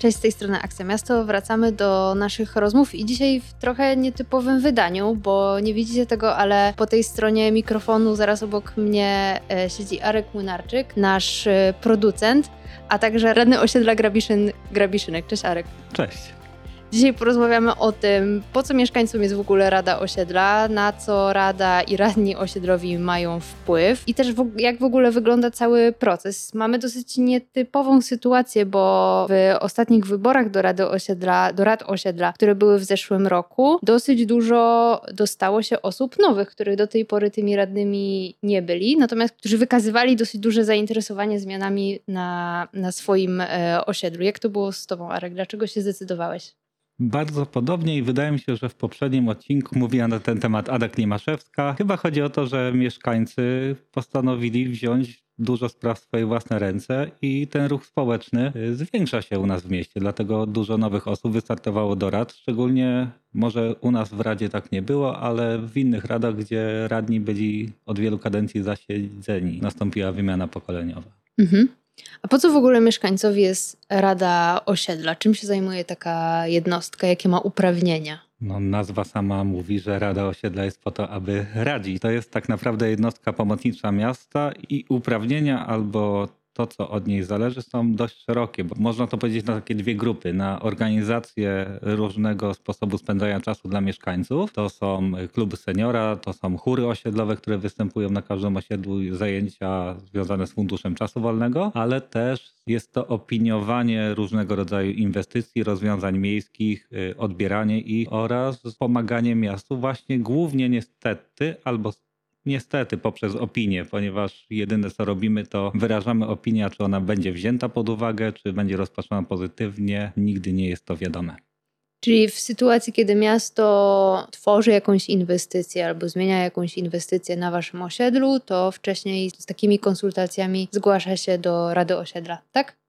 Cześć, z tej strony Akcja Miasto. Wracamy do naszych rozmów i dzisiaj w trochę nietypowym wydaniu, bo nie widzicie tego, ale po tej stronie mikrofonu zaraz obok mnie e, siedzi Arek Młynarczyk, nasz e, producent, a także radny osiedla Grabiszyn, Grabiszynek. Cześć Arek. Cześć. Dzisiaj porozmawiamy o tym, po co mieszkańcom jest w ogóle Rada Osiedla, na co Rada i radni osiedlowi mają wpływ i też w, jak w ogóle wygląda cały proces. Mamy dosyć nietypową sytuację, bo w ostatnich wyborach do Rady Osiedla, do Rad Osiedla, które były w zeszłym roku, dosyć dużo dostało się osób nowych, których do tej pory tymi radnymi nie byli, natomiast którzy wykazywali dosyć duże zainteresowanie zmianami na, na swoim e, osiedlu. Jak to było z Tobą, Arek? Dlaczego się zdecydowałeś? Bardzo podobnie i wydaje mi się, że w poprzednim odcinku mówiła na ten temat Ada Klimaszewska. Chyba chodzi o to, że mieszkańcy postanowili wziąć dużo spraw w swoje własne ręce i ten ruch społeczny y, zwiększa się u nas w mieście, dlatego dużo nowych osób wystartowało do rad, szczególnie może u nas w Radzie tak nie było, ale w innych radach, gdzie radni byli od wielu kadencji zasiedzeni, nastąpiła wymiana pokoleniowa. Mhm. A po co w ogóle mieszkańcowi jest Rada Osiedla? Czym się zajmuje taka jednostka? Jakie ma uprawnienia? No, nazwa sama mówi, że Rada Osiedla jest po to, aby radzić. To jest tak naprawdę jednostka pomocnicza miasta i uprawnienia albo to, co od niej zależy, są dość szerokie, bo można to powiedzieć na takie dwie grupy. Na organizację różnego sposobu spędzania czasu dla mieszkańców. To są kluby seniora, to są chóry osiedlowe, które występują na każdym osiedlu, zajęcia związane z funduszem czasu wolnego, ale też jest to opiniowanie różnego rodzaju inwestycji, rozwiązań miejskich, y, odbieranie ich oraz pomaganie miastu właśnie głównie niestety albo Niestety poprzez opinię, ponieważ jedyne co robimy to wyrażamy opinię, czy ona będzie wzięta pod uwagę, czy będzie rozpatrzona pozytywnie, nigdy nie jest to wiadome. Czyli w sytuacji, kiedy miasto tworzy jakąś inwestycję albo zmienia jakąś inwestycję na waszym osiedlu, to wcześniej z takimi konsultacjami zgłasza się do Rady Osiedla, tak?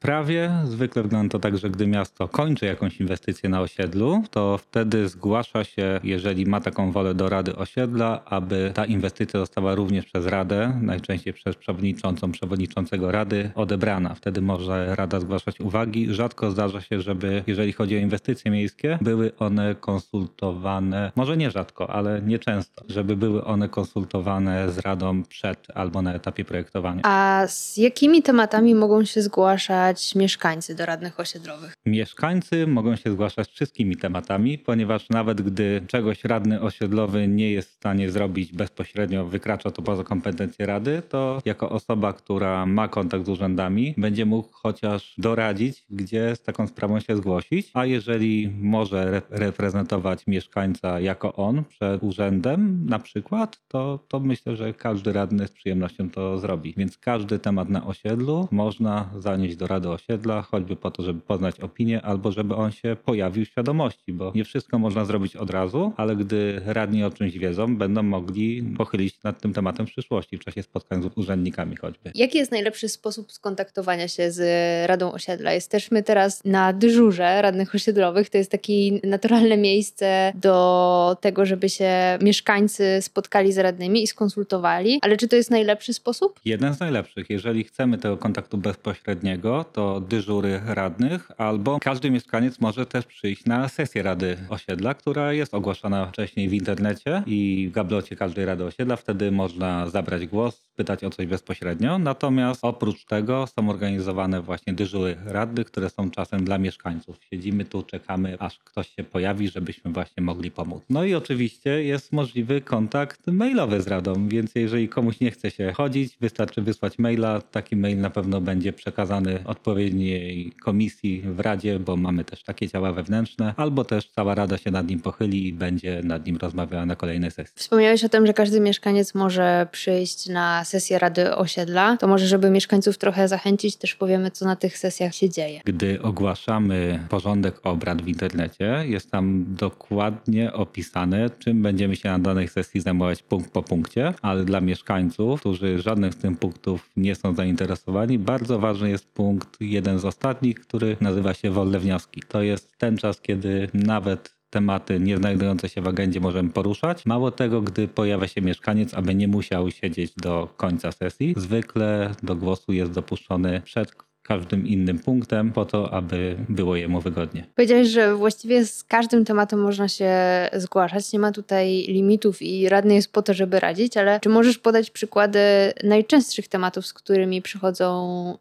Prawie zwykle wygląda to tak, że gdy miasto kończy jakąś inwestycję na osiedlu, to wtedy zgłasza się, jeżeli ma taką wolę do Rady Osiedla, aby ta inwestycja została również przez Radę, najczęściej przez przewodniczącą, przewodniczącego Rady, odebrana. Wtedy może Rada zgłaszać uwagi. Rzadko zdarza się, żeby, jeżeli chodzi o inwestycje miejskie, były one konsultowane, może nie rzadko, ale nieczęsto, żeby były one konsultowane z Radą przed albo na etapie projektowania. A z jakimi tematami mogą się zgłaszać? Zgłaszać mieszkańcy do radnych osiedlowych? Mieszkańcy mogą się zgłaszać wszystkimi tematami, ponieważ nawet gdy czegoś radny osiedlowy nie jest w stanie zrobić bezpośrednio, wykracza to poza kompetencje rady, to jako osoba, która ma kontakt z urzędami, będzie mógł chociaż doradzić, gdzie z taką sprawą się zgłosić, a jeżeli może reprezentować mieszkańca jako on przed urzędem na przykład, to, to myślę, że każdy radny z przyjemnością to zrobi. Więc każdy temat na osiedlu można zanieść do Rady Osiedla, choćby po to, żeby poznać opinię, albo żeby on się pojawił w świadomości, bo nie wszystko można zrobić od razu, ale gdy radni o czymś wiedzą, będą mogli pochylić nad tym tematem w przyszłości, w czasie spotkań z urzędnikami choćby. Jaki jest najlepszy sposób skontaktowania się z Radą Osiedla? Jesteśmy teraz na dyżurze radnych osiedlowych. To jest takie naturalne miejsce do tego, żeby się mieszkańcy spotkali z radnymi i skonsultowali. Ale czy to jest najlepszy sposób? Jeden z najlepszych. Jeżeli chcemy tego kontaktu bezpośredniego, to dyżury radnych, albo każdy mieszkaniec może też przyjść na sesję Rady Osiedla, która jest ogłaszana wcześniej w internecie i w gablocie każdej Rady Osiedla. Wtedy można zabrać głos, pytać o coś bezpośrednio. Natomiast oprócz tego są organizowane właśnie dyżury radnych, które są czasem dla mieszkańców. Siedzimy tu, czekamy, aż ktoś się pojawi, żebyśmy właśnie mogli pomóc. No i oczywiście jest możliwy kontakt mailowy z Radą, więc jeżeli komuś nie chce się chodzić, wystarczy wysłać maila. Taki mail na pewno będzie przekazany odpowiedniej komisji w Radzie, bo mamy też takie ciała wewnętrzne, albo też cała Rada się nad nim pochyli i będzie nad nim rozmawiała na kolejnej sesji. Wspomniałeś o tym, że każdy mieszkaniec może przyjść na sesję Rady Osiedla. To może, żeby mieszkańców trochę zachęcić, też powiemy, co na tych sesjach się dzieje. Gdy ogłaszamy porządek obrad w internecie, jest tam dokładnie opisane, czym będziemy się na danej sesji zajmować punkt po punkcie, ale dla mieszkańców, którzy żadnych z tych punktów nie są zainteresowani, bardzo ważny jest punkt punkt, jeden z ostatnich, który nazywa się wolne wnioski. To jest ten czas, kiedy nawet tematy nie znajdujące się w agendzie możemy poruszać. Mało tego, gdy pojawia się mieszkaniec, aby nie musiał siedzieć do końca sesji, zwykle do głosu jest dopuszczony przed każdym innym punktem po to, aby było jemu wygodnie. Powiedziałeś, że właściwie z każdym tematem można się zgłaszać. Nie ma tutaj limitów i radny jest po to, żeby radzić, ale czy możesz podać przykłady najczęstszych tematów, z którymi przychodzą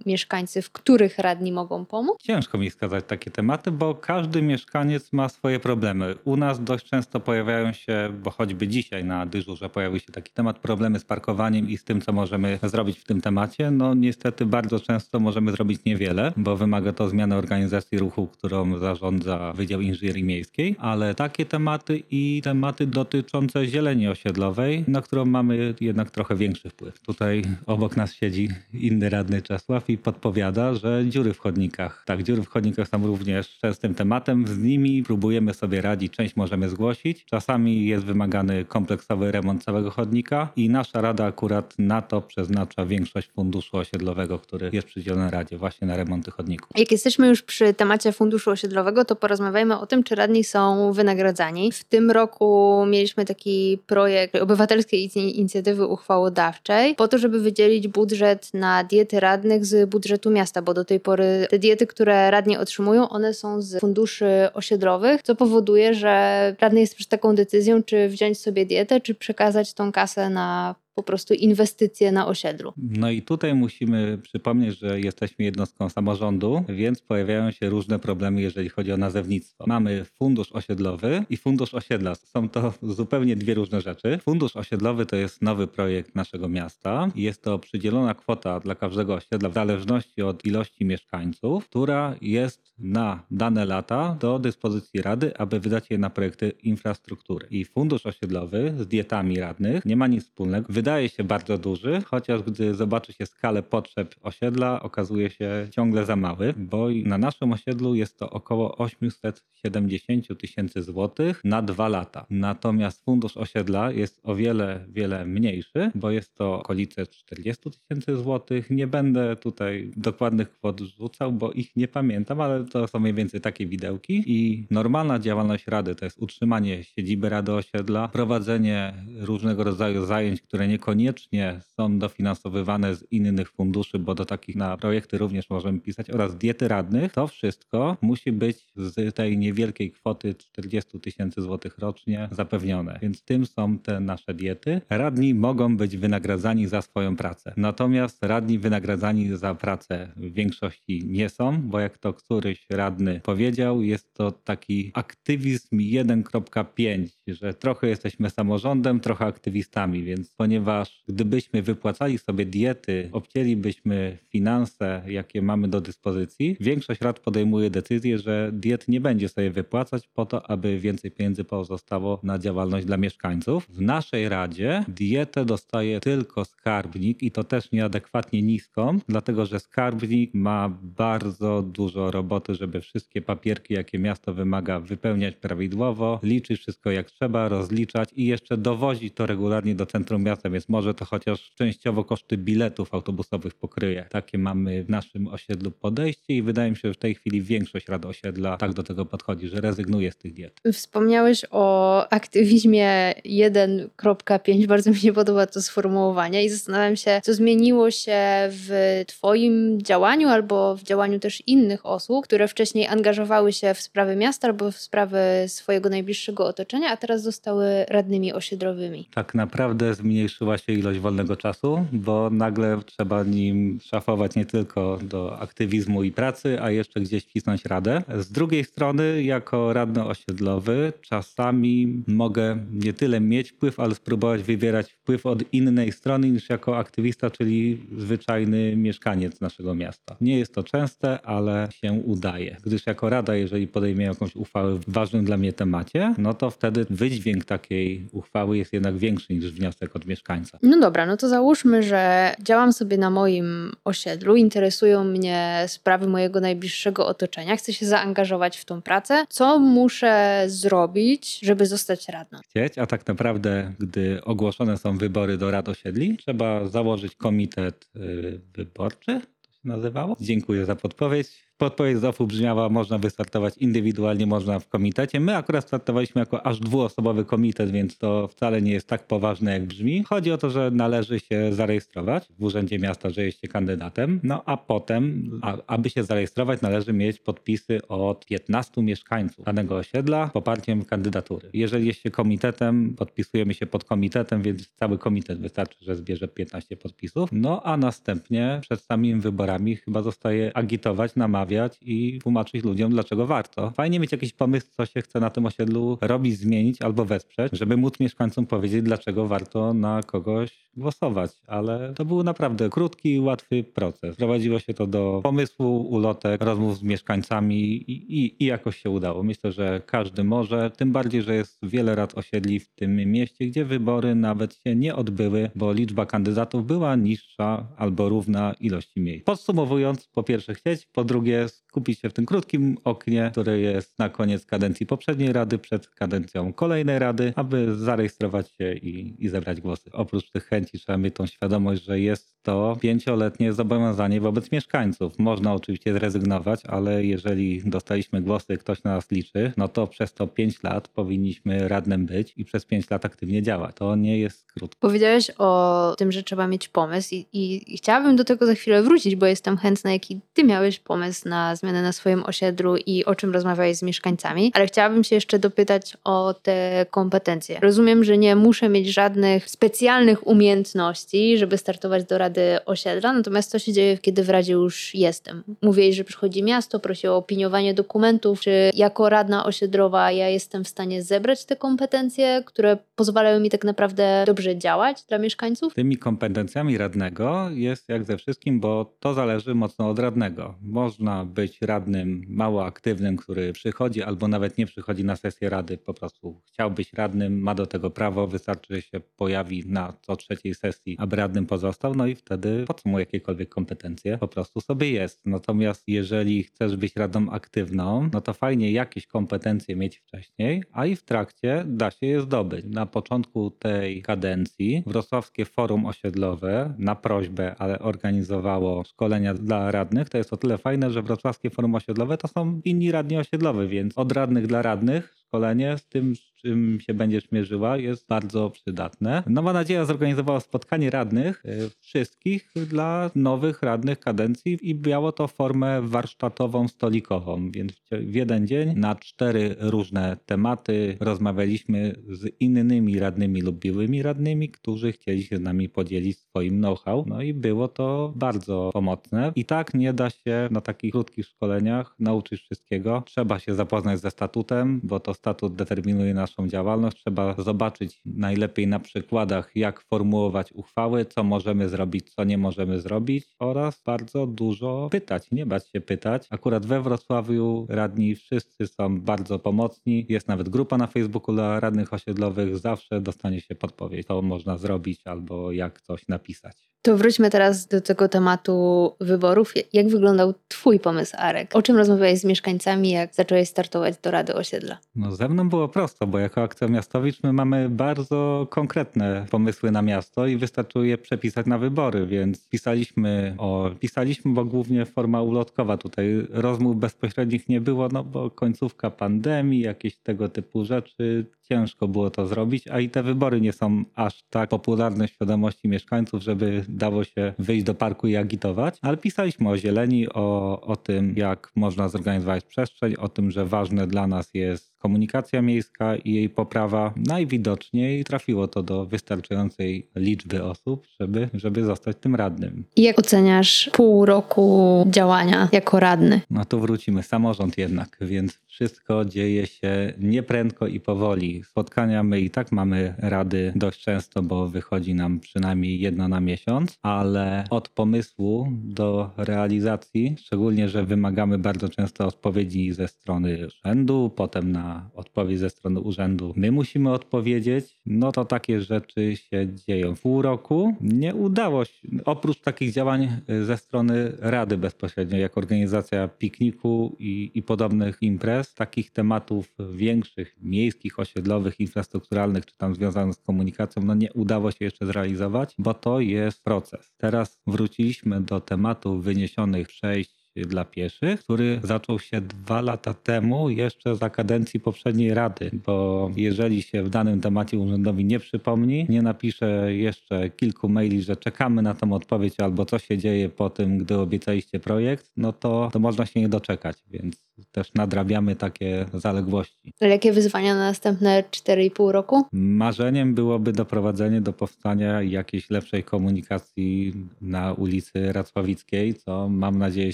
mieszkańcy, w których radni mogą pomóc? Ciężko mi wskazać takie tematy, bo każdy mieszkaniec ma swoje problemy. U nas dość często pojawiają się, bo choćby dzisiaj na dyżurze pojawił się taki temat, problemy z parkowaniem i z tym, co możemy zrobić w tym temacie. No niestety bardzo często możemy zrobić niewiele, bo wymaga to zmiany organizacji ruchu, którą zarządza Wydział Inżynierii Miejskiej, ale takie tematy i tematy dotyczące zieleni osiedlowej, na którą mamy jednak trochę większy wpływ. Tutaj obok nas siedzi inny radny Czesław i podpowiada, że dziury w chodnikach. Tak, dziury w chodnikach są również częstym tematem. Z nimi próbujemy sobie radzić, część możemy zgłosić. Czasami jest wymagany kompleksowy remont całego chodnika i nasza rada akurat na to przeznacza większość funduszu osiedlowego, który jest przydzielony Radzie właśnie na remonty chodników. Jak jesteśmy już przy temacie funduszu osiedlowego, to porozmawiajmy o tym, czy radni są wynagradzani. W tym roku mieliśmy taki projekt obywatelskiej inicjatywy uchwałodawczej po to, żeby wydzielić budżet na diety radnych z budżetu miasta, bo do tej pory te diety, które radni otrzymują, one są z funduszy osiedlowych, co powoduje, że radny jest przed taką decyzją, czy wziąć sobie dietę, czy przekazać tą kasę na po prostu inwestycje na osiedlu. No i tutaj musimy przypomnieć, że jesteśmy jednostką samorządu, więc pojawiają się różne problemy, jeżeli chodzi o nazewnictwo. Mamy fundusz osiedlowy i fundusz osiedla. Są to zupełnie dwie różne rzeczy. Fundusz osiedlowy to jest nowy projekt naszego miasta. Jest to przydzielona kwota dla każdego osiedla w zależności od ilości mieszkańców, która jest na dane lata do dyspozycji Rady, aby wydać je na projekty infrastruktury. I fundusz osiedlowy z dietami radnych nie ma nic wspólnego wydaje się bardzo duży, chociaż gdy zobaczy się skalę potrzeb osiedla, okazuje się ciągle za mały, bo na naszym osiedlu jest to około 870 tysięcy złotych na dwa lata. Natomiast fundusz osiedla jest o wiele, wiele mniejszy, bo jest to okolice 40 tysięcy złotych. Nie będę tutaj dokładnych kwot rzucał, bo ich nie pamiętam, ale to są mniej więcej takie widełki. I normalna działalność rady to jest utrzymanie siedziby rady osiedla, prowadzenie różnego rodzaju zajęć, które niekoniecznie są dofinansowywane z innych funduszy, bo do takich na projekty również możemy pisać, oraz diety radnych, to wszystko musi być z tej niewielkiej kwoty 40 tysięcy złotych rocznie zapewnione. Więc tym są te nasze diety. Radni mogą być wynagradzani za swoją pracę. Natomiast radni wynagradzani za pracę w większości nie są, bo jak to któryś radny powiedział, jest to taki aktywizm 1.5, że trochę jesteśmy samorządem, trochę aktywistami, więc ponieważ ponieważ gdybyśmy wypłacali sobie diety, obcięlibyśmy finanse, jakie mamy do dyspozycji, większość rad podejmuje decyzję, że diet nie będzie sobie wypłacać po to, aby więcej pieniędzy pozostało na działalność dla mieszkańców. W naszej radzie dietę dostaje tylko skarbnik i to też nieadekwatnie niską, dlatego że skarbnik ma bardzo dużo roboty, żeby wszystkie papierki, jakie miasto wymaga, wypełniać prawidłowo, liczyć wszystko jak trzeba, rozliczać i jeszcze dowozić to regularnie do centrum miasta więc może to chociaż częściowo koszty biletów autobusowych pokryje. Takie mamy w naszym osiedlu podejście i wydaje mi się, że w tej chwili większość rad osiedla tak do tego podchodzi, że rezygnuje z tych diet. Wspomniałeś o aktywizmie 1.5, bardzo mi się podoba to sformułowanie i zastanawiam się, co zmieniło się w Twoim działaniu albo w działaniu też innych osób, które wcześniej angażowały się w sprawy miasta albo w sprawy swojego najbliższego otoczenia, a teraz zostały radnymi osiedlowymi. Tak naprawdę zmniejszyło zwiększyła się ilość wolnego czasu, bo nagle trzeba nim szafować nie tylko do aktywizmu i pracy, a jeszcze gdzieś wcisnąć radę. Z drugiej strony, jako radny osiedlowy, czasami mogę nie tyle mieć wpływ, ale spróbować wywierać wpływ od innej strony niż jako aktywista, czyli zwyczajny mieszkaniec naszego miasta. Nie jest to częste, ale się udaje, gdyż jako rada, jeżeli podejmie jakąś uchwałę w ważnym dla mnie temacie, no to wtedy wydźwięk takiej uchwały jest jednak większy niż wniosek od mieszkańców mieszkańca. No dobra, no to załóżmy, że działam sobie na moim osiedlu, interesują mnie sprawy mojego najbliższego otoczenia, chcę się zaangażować w tą pracę. Co muszę zrobić, żeby zostać radną? Chcieć, a tak naprawdę, gdy ogłoszone są wybory do rad osiedli, trzeba założyć komitet y, wyborczy, to się nazywało. Dziękuję za podpowiedź podpowiedź z OFU brzmiała, można wystartować indywidualnie, można w komitecie. My akurat startowaliśmy jako aż dwuosobowy komitet, więc to wcale nie jest tak poważne, jak brzmi. Chodzi o to, że należy się zarejestrować w Urzędzie Miasta, że jesteście kandydatem. No a potem, a, aby się zarejestrować, należy mieć podpisy od 15 mieszkańców danego osiedla poparciem kandydatury. Jeżeli jesteście komitetem, podpisujemy się pod komitetem, więc cały komitet wystarczy, że zbierze 15 podpisów. No a następnie przed samymi wyborami chyba zostaje agitować, namawiać i tłumaczyć ludziom, dlaczego warto. Fajnie mieć jakiś pomysł, co się chce na tym osiedlu robić, zmienić albo wesprzeć, żeby móc mieszkańcom powiedzieć, dlaczego warto na kogoś głosować. Ale to był naprawdę krótki łatwy proces. Prowadziło się to do pomysłu, ulotek, rozmów z mieszkańcami i, i, i jakoś się udało. Myślę, że każdy może, tym bardziej, że jest wiele rad osiedli w tym mieście, gdzie wybory nawet się nie odbyły, bo liczba kandydatów była niższa albo równa ilości miejsc. Podsumowując, po pierwsze chcieć, po drugie skupić się w tym krótkim oknie, które jest na koniec kadencji poprzedniej rady, przed kadencją kolejnej rady, aby zarejestrować się i, i zebrać głosy. Oprócz tych chęci trzeba mieć tą świadomość, że jest to pięcioletnie zobowiązanie wobec mieszkańców. Można oczywiście zrezygnować, ale jeżeli dostaliśmy głosy, ktoś na nas liczy, no to przez to pięć lat powinniśmy radnym być i przez pięć lat aktywnie działać. To nie jest krótko. Powiedziałeś o tym, że trzeba mieć pomysł i, i, i chciałabym do tego za chwilę wrócić, bo jestem chętna, jaki ty miałeś pomysł na zmianę na swoim osiedlu i o czym rozmawiałeś z mieszkańcami, ale chciałabym się jeszcze dopytać o te kompetencje. Rozumiem, że nie muszę mieć żadnych specjalnych umiejętności, żeby startować do Rady Osiedla, natomiast co się dzieje, kiedy w Radzie już jestem? Mówiłeś, że przychodzi miasto, prosi o opiniowanie dokumentów, czy jako radna osiedlowa ja jestem w stanie zebrać te kompetencje, które pozwalają mi tak naprawdę dobrze działać dla mieszkańców? Tymi kompetencjami radnego jest jak ze wszystkim, bo to zależy mocno od radnego. Można być radnym mało aktywnym, który przychodzi albo nawet nie przychodzi na sesję rady, po prostu chciał być radnym, ma do tego prawo, wystarczy, się pojawi na co trzeciej sesji, aby radnym pozostał, no i wtedy po co mu jakiekolwiek kompetencje? Po prostu sobie jest. Natomiast jeżeli chcesz być radą aktywną, no to fajnie jakieś kompetencje mieć wcześniej, a i w trakcie da się je zdobyć. Na początku tej kadencji Wrocławskie Forum Osiedlowe na prośbę, ale organizowało szkolenia dla radnych. To jest o tyle fajne, że Wrocławskie Forum Osiedlowe to są inni radni osiedlowi, więc od radnych dla radnych szkolenie z tym, z czym się będziesz mierzyła, jest bardzo przydatne. Nowa Nadzieja zorganizowała spotkanie radnych y, wszystkich dla nowych radnych kadencji i miało to formę warsztatową, stolikową, więc w jeden dzień na cztery różne tematy rozmawialiśmy z innymi radnymi lub byłymi radnymi, którzy chcieli się z nami podzielić swoim know-how. No i było to bardzo pomocne. I tak nie da się na takich krótkich szkoleniach nauczyć wszystkiego. Trzeba się zapoznać ze statutem, bo to statut determinuje naszą działalność. Trzeba zobaczyć najlepiej na przykładach, jak formułować uchwały, co możemy zrobić, co nie możemy zrobić oraz bardzo dużo pytać, nie bać się pytać. Akurat we Wrocławiu radni wszyscy są bardzo pomocni. Jest nawet grupa na Facebooku dla radnych osiedlowych. Zawsze dostanie się podpowiedź, co można zrobić albo jak coś napisać. To wróćmy teraz do tego tematu wyborów. Jak wyglądał Twój pomysł, Arek? O czym rozmawiałeś z mieszkańcami, jak zacząłeś startować do Rady Osiedla? No ze mną było prosto, bo jako Akcja Miastowicz my mamy bardzo konkretne pomysły na miasto i wystarczy je przepisać na wybory, więc pisaliśmy o... Pisaliśmy, bo głównie forma ulotkowa tutaj. Rozmów bezpośrednich nie było, no bo końcówka pandemii, jakieś tego typu rzeczy. Ciężko było to zrobić, a i te wybory nie są aż tak popularne w świadomości mieszkańców, żeby dało się wyjść do parku i agitować, ale pisaliśmy o zieleni, o, o tym, jak można zorganizować przestrzeń, o tym, że ważne dla nas jest komunikacja miejska i jej poprawa. Najwidoczniej trafiło to do wystarczającej liczby osób, żeby, żeby zostać tym radnym. I jak oceniasz pół roku działania jako radny? No tu wrócimy, samorząd jednak, więc wszystko dzieje się nieprędko i powoli. Spotkania my i tak mamy rady dość często, bo wychodzi nam przynajmniej jedno na miesiąc, ale od pomysłu do realizacji, szczególnie, że wymagamy bardzo często odpowiedzi ze strony urzędu, potem na odpowiedź ze strony urzędu my musimy odpowiedzieć, no to takie rzeczy się dzieją. Pół roku nie udało się, oprócz takich działań ze strony Rady bezpośrednio, jak organizacja pikniku i, i podobnych imprez, takich tematów większych, miejskich, osiedlowych, infrastrukturalnych, czy tam związanych z komunikacją, no nie udało się jeszcze zrealizować, bo to jest proces. Teraz wróciliśmy do tematów wyniesionych przejść dla pieszych, który zaczął się dwa lata temu, jeszcze za kadencji poprzedniej Rady, bo jeżeli się w danym temacie urzędowi nie przypomni, nie napisze jeszcze kilku maili, że czekamy na tą odpowiedź albo co się dzieje po tym, gdy obiecaliście projekt, no to, to można się nie doczekać, więc też nadrabiamy takie zaległości. Ale jakie wyzwania na następne 4,5 roku? Marzeniem byłoby doprowadzenie do powstania jakiejś lepszej komunikacji na ulicy Racławickiej, co mam nadzieję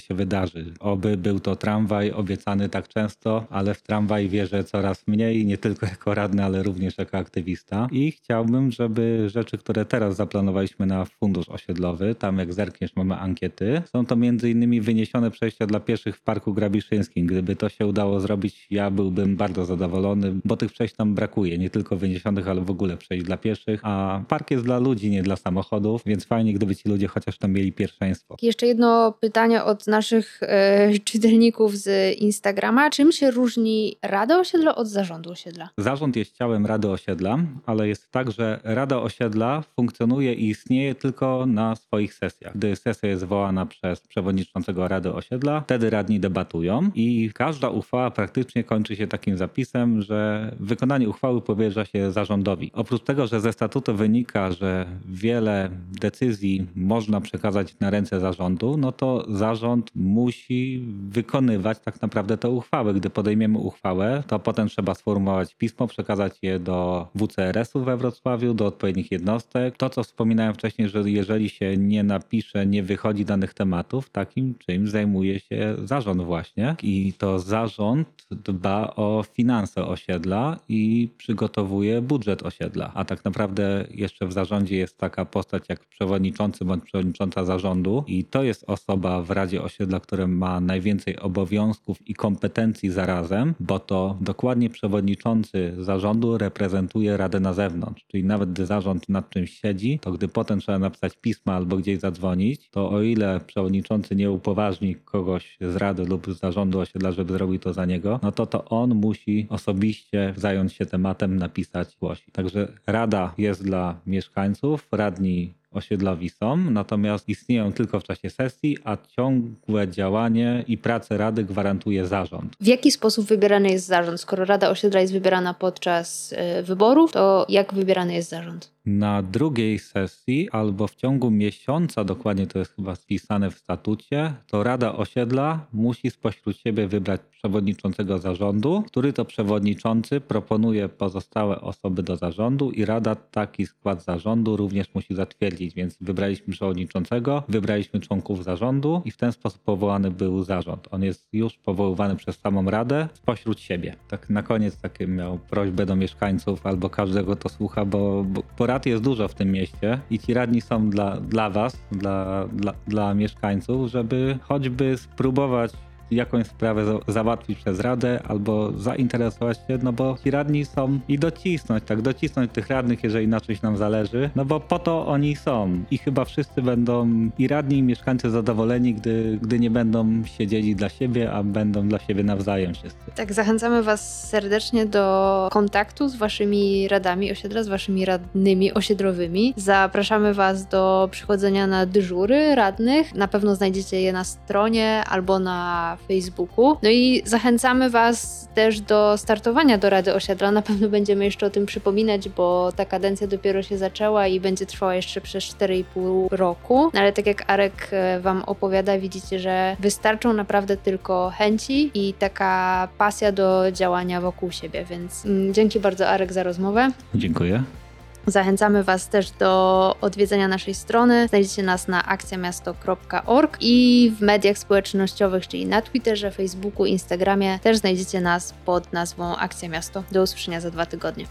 się wydarzy. Oby był to tramwaj obiecany tak często, ale w tramwaj wierzę coraz mniej, nie tylko jako radny, ale również jako aktywista. I chciałbym, żeby rzeczy, które teraz zaplanowaliśmy na fundusz osiedlowy, tam jak zerkniesz mamy ankiety, są to między innymi wyniesione przejścia dla pieszych w Parku Grabiszyńskim. Gdyby to się udało zrobić, ja byłbym bardzo zadowolony, bo tych przejść tam brakuje, nie tylko wyniesionych, ale w ogóle przejść dla pieszych, a park jest dla ludzi, nie dla samochodów, więc fajnie, gdyby ci ludzie chociaż tam mieli pierwszeństwo. Jeszcze jedno pytanie od naszych e, czytelników z Instagrama. Czym się różni Rada Osiedla od Zarządu Osiedla? Zarząd jest ciałem Rady Osiedla, ale jest tak, że Rada Osiedla funkcjonuje i istnieje tylko na swoich sesjach. Gdy sesja jest zwołana przez przewodniczącego Rady Osiedla, wtedy radni debatują i każda uchwała praktycznie kończy się takim zapisem, że wykonanie uchwały powierza się zarządowi. Oprócz tego, że ze statutu wynika, że wiele decyzji można przekazać na ręce zarządu, no to zarząd musi wykonywać tak naprawdę tę uchwałę. Gdy podejmiemy uchwałę, to potem trzeba sformułować pismo, przekazać je do WCRS-u we Wrocławiu, do odpowiednich jednostek. To, co wspominałem wcześniej, że jeżeli się nie napisze, nie wychodzi danych tematów, takim czymś zajmuje się zarząd właśnie. I to zarząd dba o finanse osiedla i przygotowuje budżet osiedla. A tak naprawdę jeszcze w zarządzie jest taka postać jak przewodniczący bądź przewodnicząca zarządu i to jest osoba w Radzie Osiedla, która ma najwięcej obowiązków i kompetencji zarazem, bo to dokładnie przewodniczący zarządu reprezentuje Radę na zewnątrz. Czyli nawet gdy zarząd nad czymś siedzi, to gdy potem trzeba napisać pisma albo gdzieś zadzwonić, to o ile przewodniczący nie upoważni kogoś z Rady lub z zarządu osiedla, żeby zrobił to za niego, no to to on musi osobiście zająć się tematem, napisać, głosić. Także Rada jest dla mieszkańców, radni osiedlowi są, natomiast istnieją tylko w czasie sesji, a ciągłe działanie i pracę Rady gwarantuje zarząd. W jaki sposób wybierany jest zarząd? Skoro Rada Osiedla jest wybierana podczas e, wyborów, to jak wybierany jest zarząd? Na drugiej sesji albo w ciągu miesiąca, dokładnie to jest chyba spisane w statucie, to Rada Osiedla musi spośród siebie wybrać przewodniczącego zarządu, który to przewodniczący proponuje pozostałe osoby do zarządu i Rada taki skład zarządu również musi zatwierdzić. Więc wybraliśmy przewodniczącego, wybraliśmy członków zarządu i w ten sposób powołany był zarząd. On jest już powoływany przez samą Radę spośród siebie. Tak na koniec takie miał prośbę do mieszkańców albo każdego to słucha, bo, bo, bo rad jest dużo w tym mieście i ci radni są dla, dla was, dla, dla, dla mieszkańców, żeby choćby spróbować jakąś sprawę za- załatwić przez Radę albo zainteresować się, no bo ci radni są i docisnąć, tak, docisnąć tych radnych, jeżeli na czymś nam zależy, no bo po to oni są i chyba wszyscy będą i radni i mieszkańcy zadowoleni, gdy, gdy nie będą siedzieli dla siebie, a będą dla siebie nawzajem wszyscy. Tak, zachęcamy Was serdecznie do kontaktu z Waszymi radami osiedla, z Waszymi radnymi osiedlowymi. Zapraszamy Was do przychodzenia na dyżury radnych. Na pewno znajdziecie je na stronie albo na Facebooku. No i zachęcamy Was też do startowania do Rady Osiedla. Na pewno będziemy jeszcze o tym przypominać, bo ta kadencja dopiero się zaczęła i będzie trwała jeszcze przez 4,5 roku. No ale tak jak Arek e, Wam opowiada, widzicie, że wystarczą naprawdę tylko chęci i taka pasja do działania wokół siebie. Więc mm, dzięki bardzo, Arek, za rozmowę. Dziękuję. Zachęcamy Was też do odwiedzenia naszej strony. Znajdziecie nas na akcjamiasto.org i w mediach społecznościowych, czyli na Twitterze, Facebooku, Instagramie też znajdziecie nas pod nazwą Akcja Miasto. Do usłyszenia za dwa tygodnie.